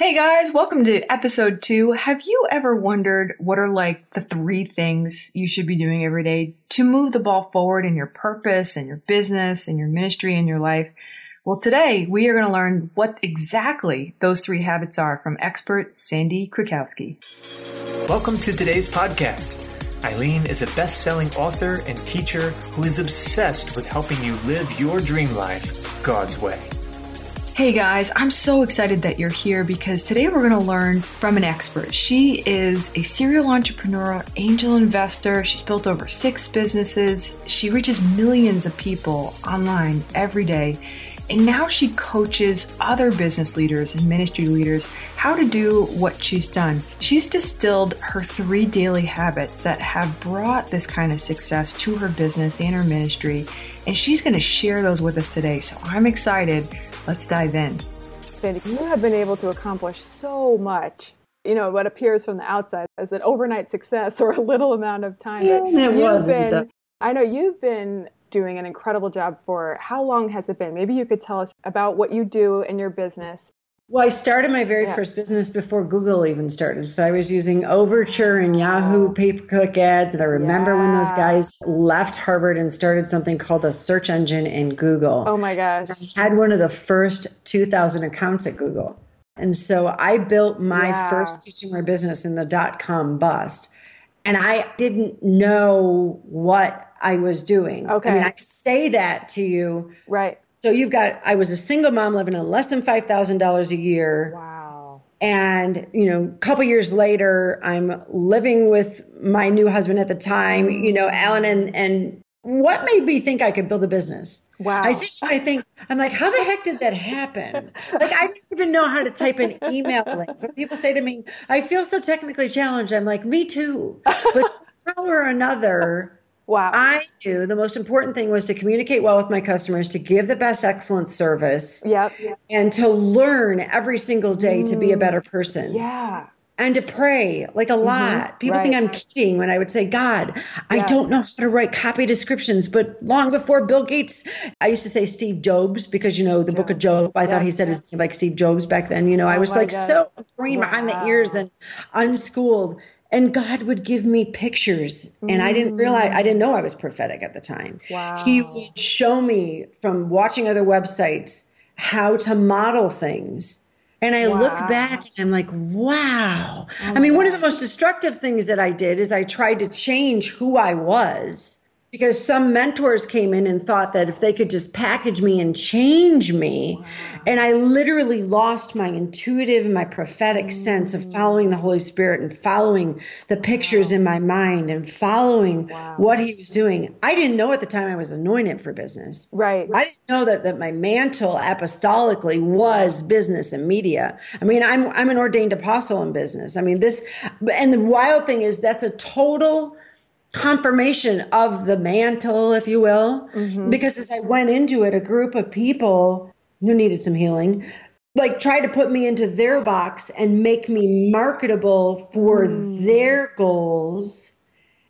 Hey guys, welcome to episode two. Have you ever wondered what are like the three things you should be doing every day to move the ball forward in your purpose and your business and your ministry and your life? Well, today we are going to learn what exactly those three habits are from expert Sandi Krakowski. Welcome to today's podcast. Eileen is a best selling author and teacher who is obsessed with helping you live your dream life God's way. Hey guys, I'm so excited that you're here because today we're going to learn from an expert. She is a serial entrepreneur, angel investor. She's built over six businesses. She reaches millions of people online every day. And now she coaches other business leaders and ministry leaders how to do what she's done. She's distilled her three daily habits that have brought this kind of success to her business and her ministry. And she's going to share those with us today. So I'm excited Let's dive in. Sandi, you have been able to accomplish so much. You know, what appears from the outside as an overnight success or a little amount of time. Yeah, it wasn't. Been, I know you've been doing an incredible job for how long has it been? Maybe you could tell us about what you do in your business well, I started my very yeah. first business before Google even started. So I was using Overture and Yahoo pay per click ads. And I remember yeah. when those guys left Harvard and started something called a search engine in Google. Oh my gosh. I had one of the first 2,000 accounts at Google. And so I built my yeah. first kitchenware business in the dot com bust. And I didn't know what I was doing. Okay. I mean, I say that to you. Right so you've got, I was a single mom living on less than $5,000 a year. Wow. And, you know, a couple years later, I'm living with my new husband at the time, mm. you know, Alan, and, and what made me think I could build a business? Wow. I see, I think, I'm like, how the heck did that happen? Like, I didn't even know how to type an email link. But people say to me, I feel so technically challenged. I'm like, me too. But somehow or another, Wow. I knew the most important thing was to communicate well with my customers, to give the best excellent service. Yep. And to learn every single day mm. to be a better person. Yeah. And to pray like a mm-hmm. lot. People right. think I'm kidding when I would say, God, yeah. I don't know how to write copy descriptions. But long before Bill Gates, I used to say Steve Jobs because, you know, the Job. book of Job, I yeah. thought he said his name like Steve Jobs back then. You know, oh I was like God. so green wow. behind the ears and unschooled and God would give me pictures. And I didn't realize, I didn't know I was prophetic at the time. Wow. He would show me from watching other websites how to model things. And I wow. look back and I'm like, wow. Oh I mean, one of the most destructive things that I did is I tried to change who I was because some mentors came in and thought that if they could just package me and change me wow. and i literally lost my intuitive and my prophetic mm. sense of following the holy spirit and following the pictures wow. in my mind and following wow. what he was doing i didn't know at the time i was anointed for business right i didn't know that, that my mantle apostolically was business and media i mean i'm i'm an ordained apostle in business i mean this and the wild thing is that's a total confirmation of the mantle, if you will. Mm-hmm. Because as I went into it, a group of people who needed some healing like tried to put me into their box and make me marketable for mm. their goals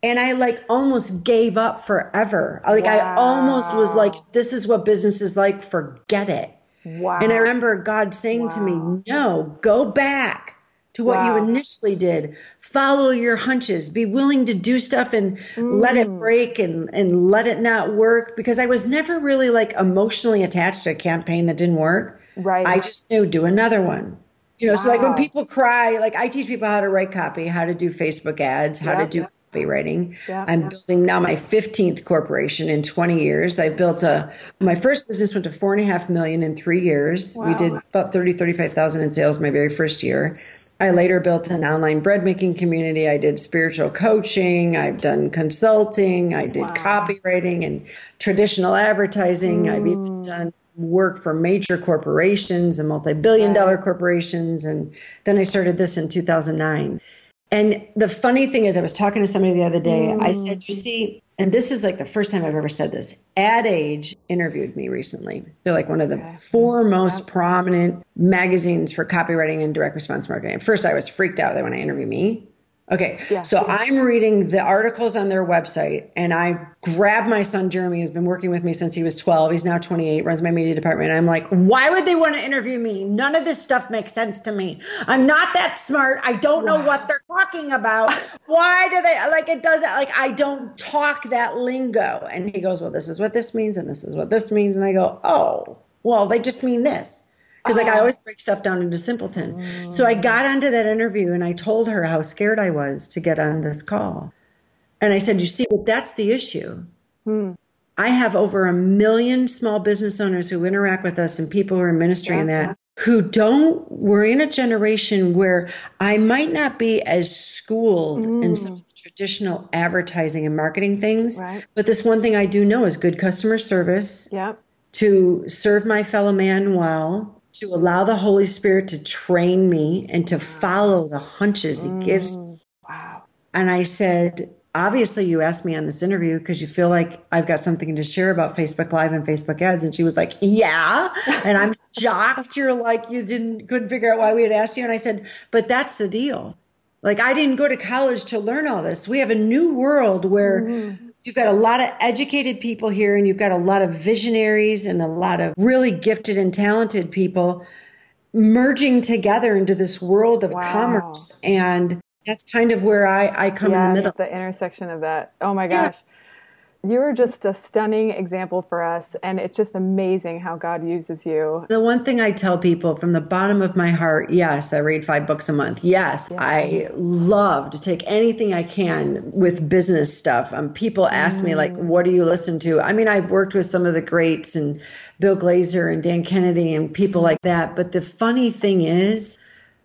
and i like almost gave up forever like wow. i almost was like this is what business is like forget it wow and i remember god saying wow. to me no go back to what wow. you initially did. Follow your hunches. Be willing to do stuff and mm. let it mm. break and, and let it not work. Because I was never really like emotionally attached to a campaign that didn't work. Right. I just knew do another one. You know, wow. so like when people cry, like I teach people how to write copy, how to do Facebook ads, how yep. to do copywriting. Yep. I'm building now my 15th corporation in 20 years. I built a, my first business went to four and a half million in three years. Wow. We did about 30, 35,000 in sales my very first year. I later built an online bread making community. I did spiritual coaching. I've done consulting. I did wow. copywriting and traditional advertising. Mm. I've even mm. done work for major corporations and multi billion dollar corporations. And then I started this in 2009. And the funny thing is, I was talking to somebody the other day. Mm. I said, You see, and this is like the first time I've ever said this. Ad Age interviewed me recently. They're like one of the okay. four most prominent magazines for copywriting and direct response marketing. At first, I was freaked out that when I interviewed me. Okay. Yeah. So I'm reading the articles on their website and I grab my son Jeremy, who's been working with me since he was 12. He's now 28, runs my media department. I'm like, why would they want to interview me? None of this stuff makes sense to me. I'm not that smart. I don't know what they're talking about. Why do they like it doesn't like I don't talk that lingo. And he goes, Well, this is what this means, and this is what this means. And I go, Oh, well, they just mean this because like I oh. always break stuff down into simpleton. So I got mm. onto that interview and I told her how scared I was to get on this call. And I said, You see, but that's the issue. Hmm. I have over a million small business owners who interact with us and people who are in ministry and that who don't, we're in a generation where I might not be as schooled in some of mm. the traditional advertising and marketing things. Right. But this one thing I do know is good customer service Yep. to serve my fellow man well, to allow the Holy Spirit to train me and to follow the hunches He gives me. Wow. And I said, obviously, you asked me on this interview because you feel like I've got something to share about Facebook Live and Facebook ads. And she was like, Yeah. And I'm shocked you're like, you didn't, couldn't figure out why we had asked you. And I said, But that's the deal. Like, I didn't go to college to learn all this. We have a new world where mm. You've got a lot of educated people here and you've got a lot of visionaries and a lot of really gifted and talented people merging together into this world of Wow. commerce. And that's kind of where I, I come in the middle. the intersection of that. Oh my gosh. You are just a stunning example for us. And it's just amazing how God uses you. The one thing I tell people from the bottom of my heart, yes, I read five books a month. Yes, I love to take anything I can with business stuff. Um, people ask me like, "What do you listen to?" I mean, I've worked with some of the greats and Bill Glazer and Dan Kennedy and people like that. But the funny thing is,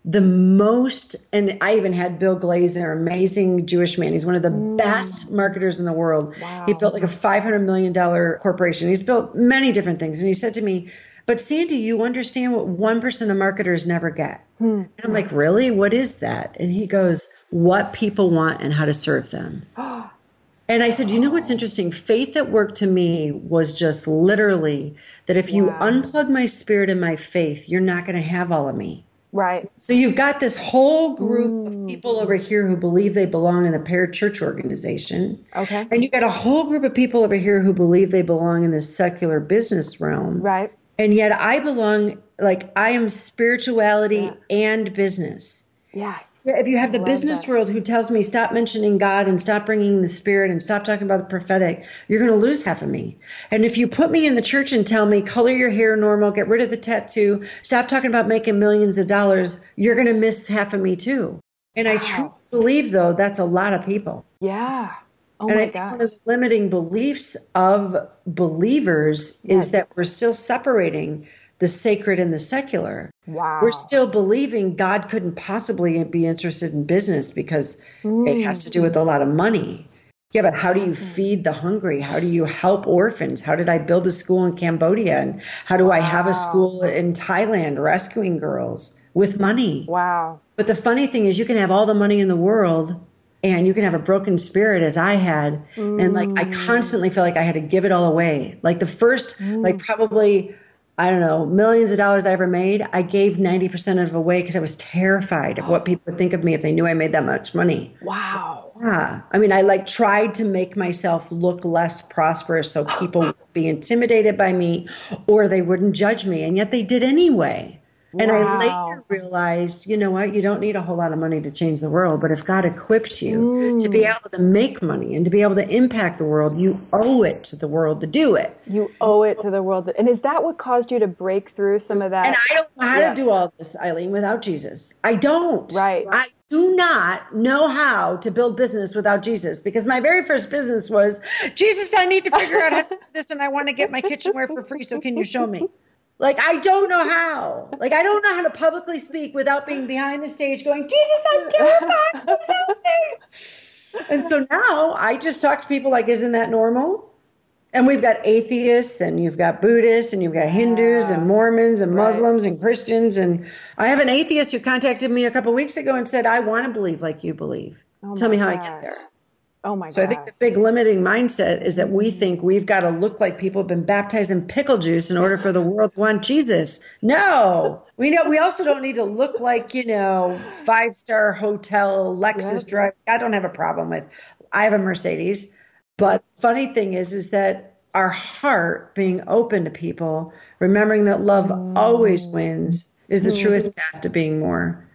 the most, and I even had Bill Glazer, amazing Jewish man. He's one of the mm. best marketers in the world. He built like a $500 million corporation. He's built many different things. And he said to me, but Sandi, you understand what 1% of marketers never get. Hmm. And I'm like, really? What is that? And he goes, what people want and how to serve them. And I said, you know what's interesting? Faith at work to me was just literally that if you unplug my spirit and my faith, you're not going to have all of me. Right. So you've got this whole group of people over here who believe they belong in the parachurch organization. Okay. And you got a whole group of people over here who believe they belong in the secular business realm. Right. And yet I belong, like, I am spirituality and business. Yes. Yeah, If you have the business that. world who tells me stop mentioning God and stop bringing the spirit and stop talking about the prophetic, you're going to lose half of me. And if you put me in the church and tell me color your hair normal, get rid of the tattoo, stop talking about making millions of dollars, you're going to miss half of me too. And I truly believe though that's a lot of people. Yeah. Oh and I think gosh. one of the limiting beliefs of believers is that we're still separating the sacred and the secular. Wow. We're still believing God couldn't possibly be interested in business because it has to do with a mm. lot of money. Yeah, but how do you mm-hmm. feed the hungry? How do you help orphans? How did I build a school in Cambodia? And how do I have a school in Thailand rescuing girls with money? wow. But the funny thing is, you can have all the money in the world and you can have a broken spirit as I had. And like, I mm. constantly felt like I had to give it all away. Like, the first, like, mm. probably, I don't know, millions of dollars I ever made, I gave 90% of it away because I was terrified of what people would think of me if they knew I made that much money. Wow. Yeah. I mean, I like tried to make myself look less prosperous so people would be intimidated by me or they wouldn't judge me. And yet they did anyway. And I later realized, you know what? You don't need a whole lot of money to change the world. But if God equips you to be Mm. able to make money and to be able to impact the world, you owe it to the world to do it. You owe it to the world. And is that what caused you to break through some of that? And I don't know how Yeah. to do all this, Eileen, without Jesus. I don't. Right. I do not know how to build business without Jesus because my very first business was Jesus, I need to figure out how to do this and I want to get my kitchenware for free. So can you show me? Like, I don't know how. Like, I don't know how to publicly speak without being behind the stage going, Jesus, I'm terrified. Please help me. And so now I just talk to people like, isn't that normal? And we've got atheists and you've got Buddhists and you've got Hindus and Mormons and Muslims and Christians. And I have an atheist who contacted me a couple weeks ago and said, I want to believe like you believe. Oh Tell me how I Oh get there. Oh my So I think the big limiting mindset is that we think we've got to look like people have been baptized in pickle juice in order for the world to want Jesus. No. We know we also don't need to look like, you know, five-star hotel Lexus drive. I don't have a problem with. I have a Mercedes. But funny thing is is that our heart being open to people, remembering that love always mm. wins is the truest mm. path to being more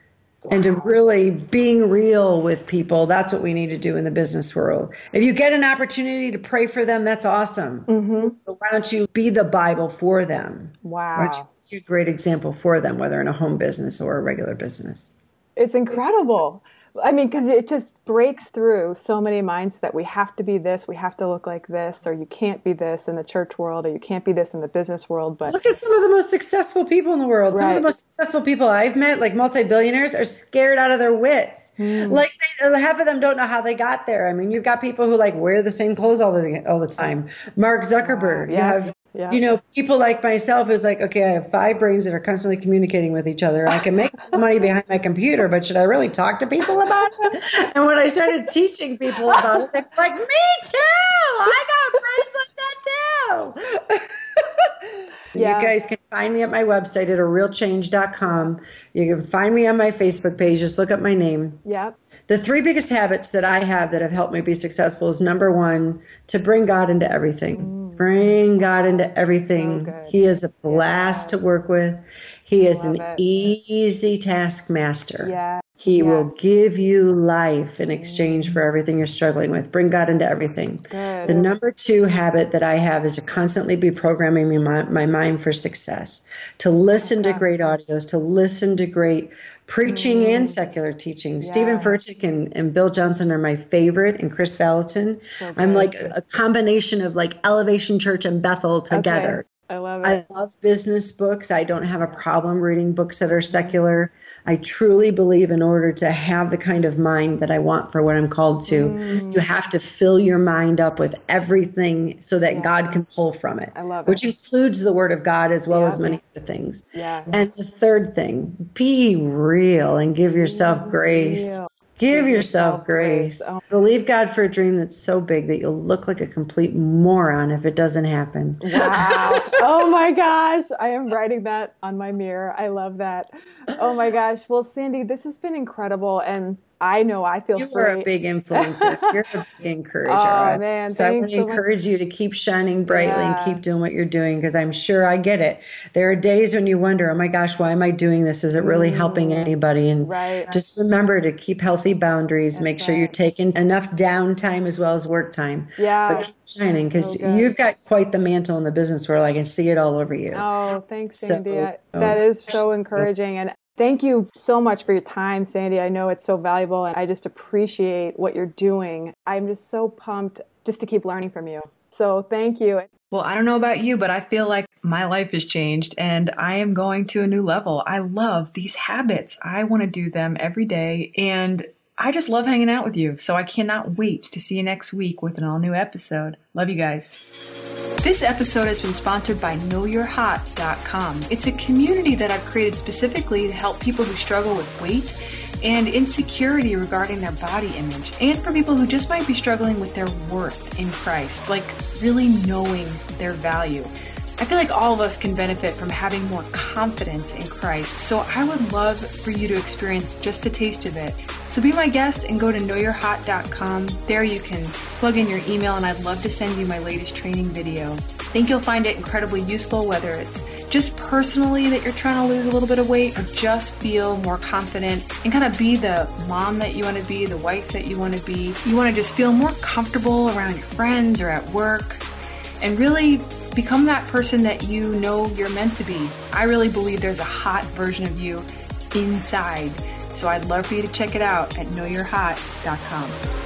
and to really being real with people that's what we need to do in the business world. If you get an opportunity to pray for them that's awesome. Mm-hmm. But why don't you be the bible for them? Why don't you Wow. be a great example for them whether in a home business or a regular business? It's incredible. I mean, because it just breaks through so many minds that we have to be this, we have to look like this, or you can't be this in the church world, or you can't be this in the business world. But look at some of the most successful people in the world. Some of the most successful people i've met like multi-billionaires are scared out of their wits. Hmm. Like they, half of them don't know how they got there. I mean you've got people who like wear the same clothes all the all the time. Mark zuckerberg you Yeah. have Yeah. you know people like myself who's like okay i have five brains that are constantly communicating with each other i can make money behind my computer but should i really talk to people about it and when i started teaching people about it they're like me too i got brains like that too Yeah. You guys can find me at my website at arealchange.com. You can find me on my Facebook page. Just look up my name. yeah, The three biggest habits that I have that have helped me be successful is number one, to bring God into everything. Bring God into everything. Good. he is a blast to work with. He is an it. easy taskmaster. yeah, He Yeah. will give you life in exchange for everything you're struggling with. Bring God into everything. Good. The number two habit that I have is to constantly be programming my, my mind for success, to listen to great audios, to listen to great preaching and secular teaching. Steven Mm. Furtick and, and Bill Johnson are my favorite, and Kris Vallotton. I'm like a, a combination of like Elevation Church and Bethel together. I love it. I love business books. I don't have a problem reading books that are secular. I truly believe in order to have the kind of mind that I want for what I'm called to, Mm. you have to fill your mind up with everything so that God can pull from it. I love it. Which includes the word of God as well Yeah. as many other things. Yeah. And the third thing, be real and give yourself grace. real. Give yourself grace. Oh. Believe God for a dream that's so big that you'll look like a complete moron if it doesn't happen. Wow. oh my gosh. I am writing that on my mirror. I love that. Oh my gosh. Well, Sandi, this has been incredible. And I know I feel You free. are a big influencer. You're a big encourager. Oh, man, so I want to so much. encourage you to keep shining brightly Yeah. and keep doing what you're doing because I'm sure I get it. There are days when you wonder, oh my gosh, why am I doing this? Is it really helping anybody? And Mm. Right. just remember to keep healthy boundaries. Make sure you're taking enough downtime as well as work time. Yeah. But keep shining because So you've got quite the mantle in the business world. I can see it all over you. Oh, thanks, So, Sandi. Um, that is so encouraging. And thank you so much for your time, Sandi. I know it's so valuable and I just appreciate what you're doing. I'm just so pumped just to keep learning from you. So thank you. Well, I don't know about you, but I feel like my life has changed and I am going to a new level. I love these habits. I want to do them every day and I just love hanging out with you. So I cannot wait to see you next week with an all new episode. Love you guys. This episode has been sponsored by KnowYourHot.com. It's a community that I've created specifically to help people who struggle with weight and insecurity regarding their body image, and for people who just might be struggling with their worth in Christ, like really knowing their value. I feel like all of us can benefit from having more confidence in Christ, so I would love for you to experience just a taste of it. So be my guest and go to knowyourhot.com. There you can plug in your email, and I'd love to send you my latest training video. think you'll find it incredibly useful, whether it's just personally that you're trying to lose a little bit of weight or just feel more confident and kind of be the mom that you want to be, the wife that you want to be. You want to just feel more comfortable around your friends or at work and really become that person that you know you're meant to be. I really believe there's a hot version of you inside. So I'd love for you to check it out at knowyourhot.com.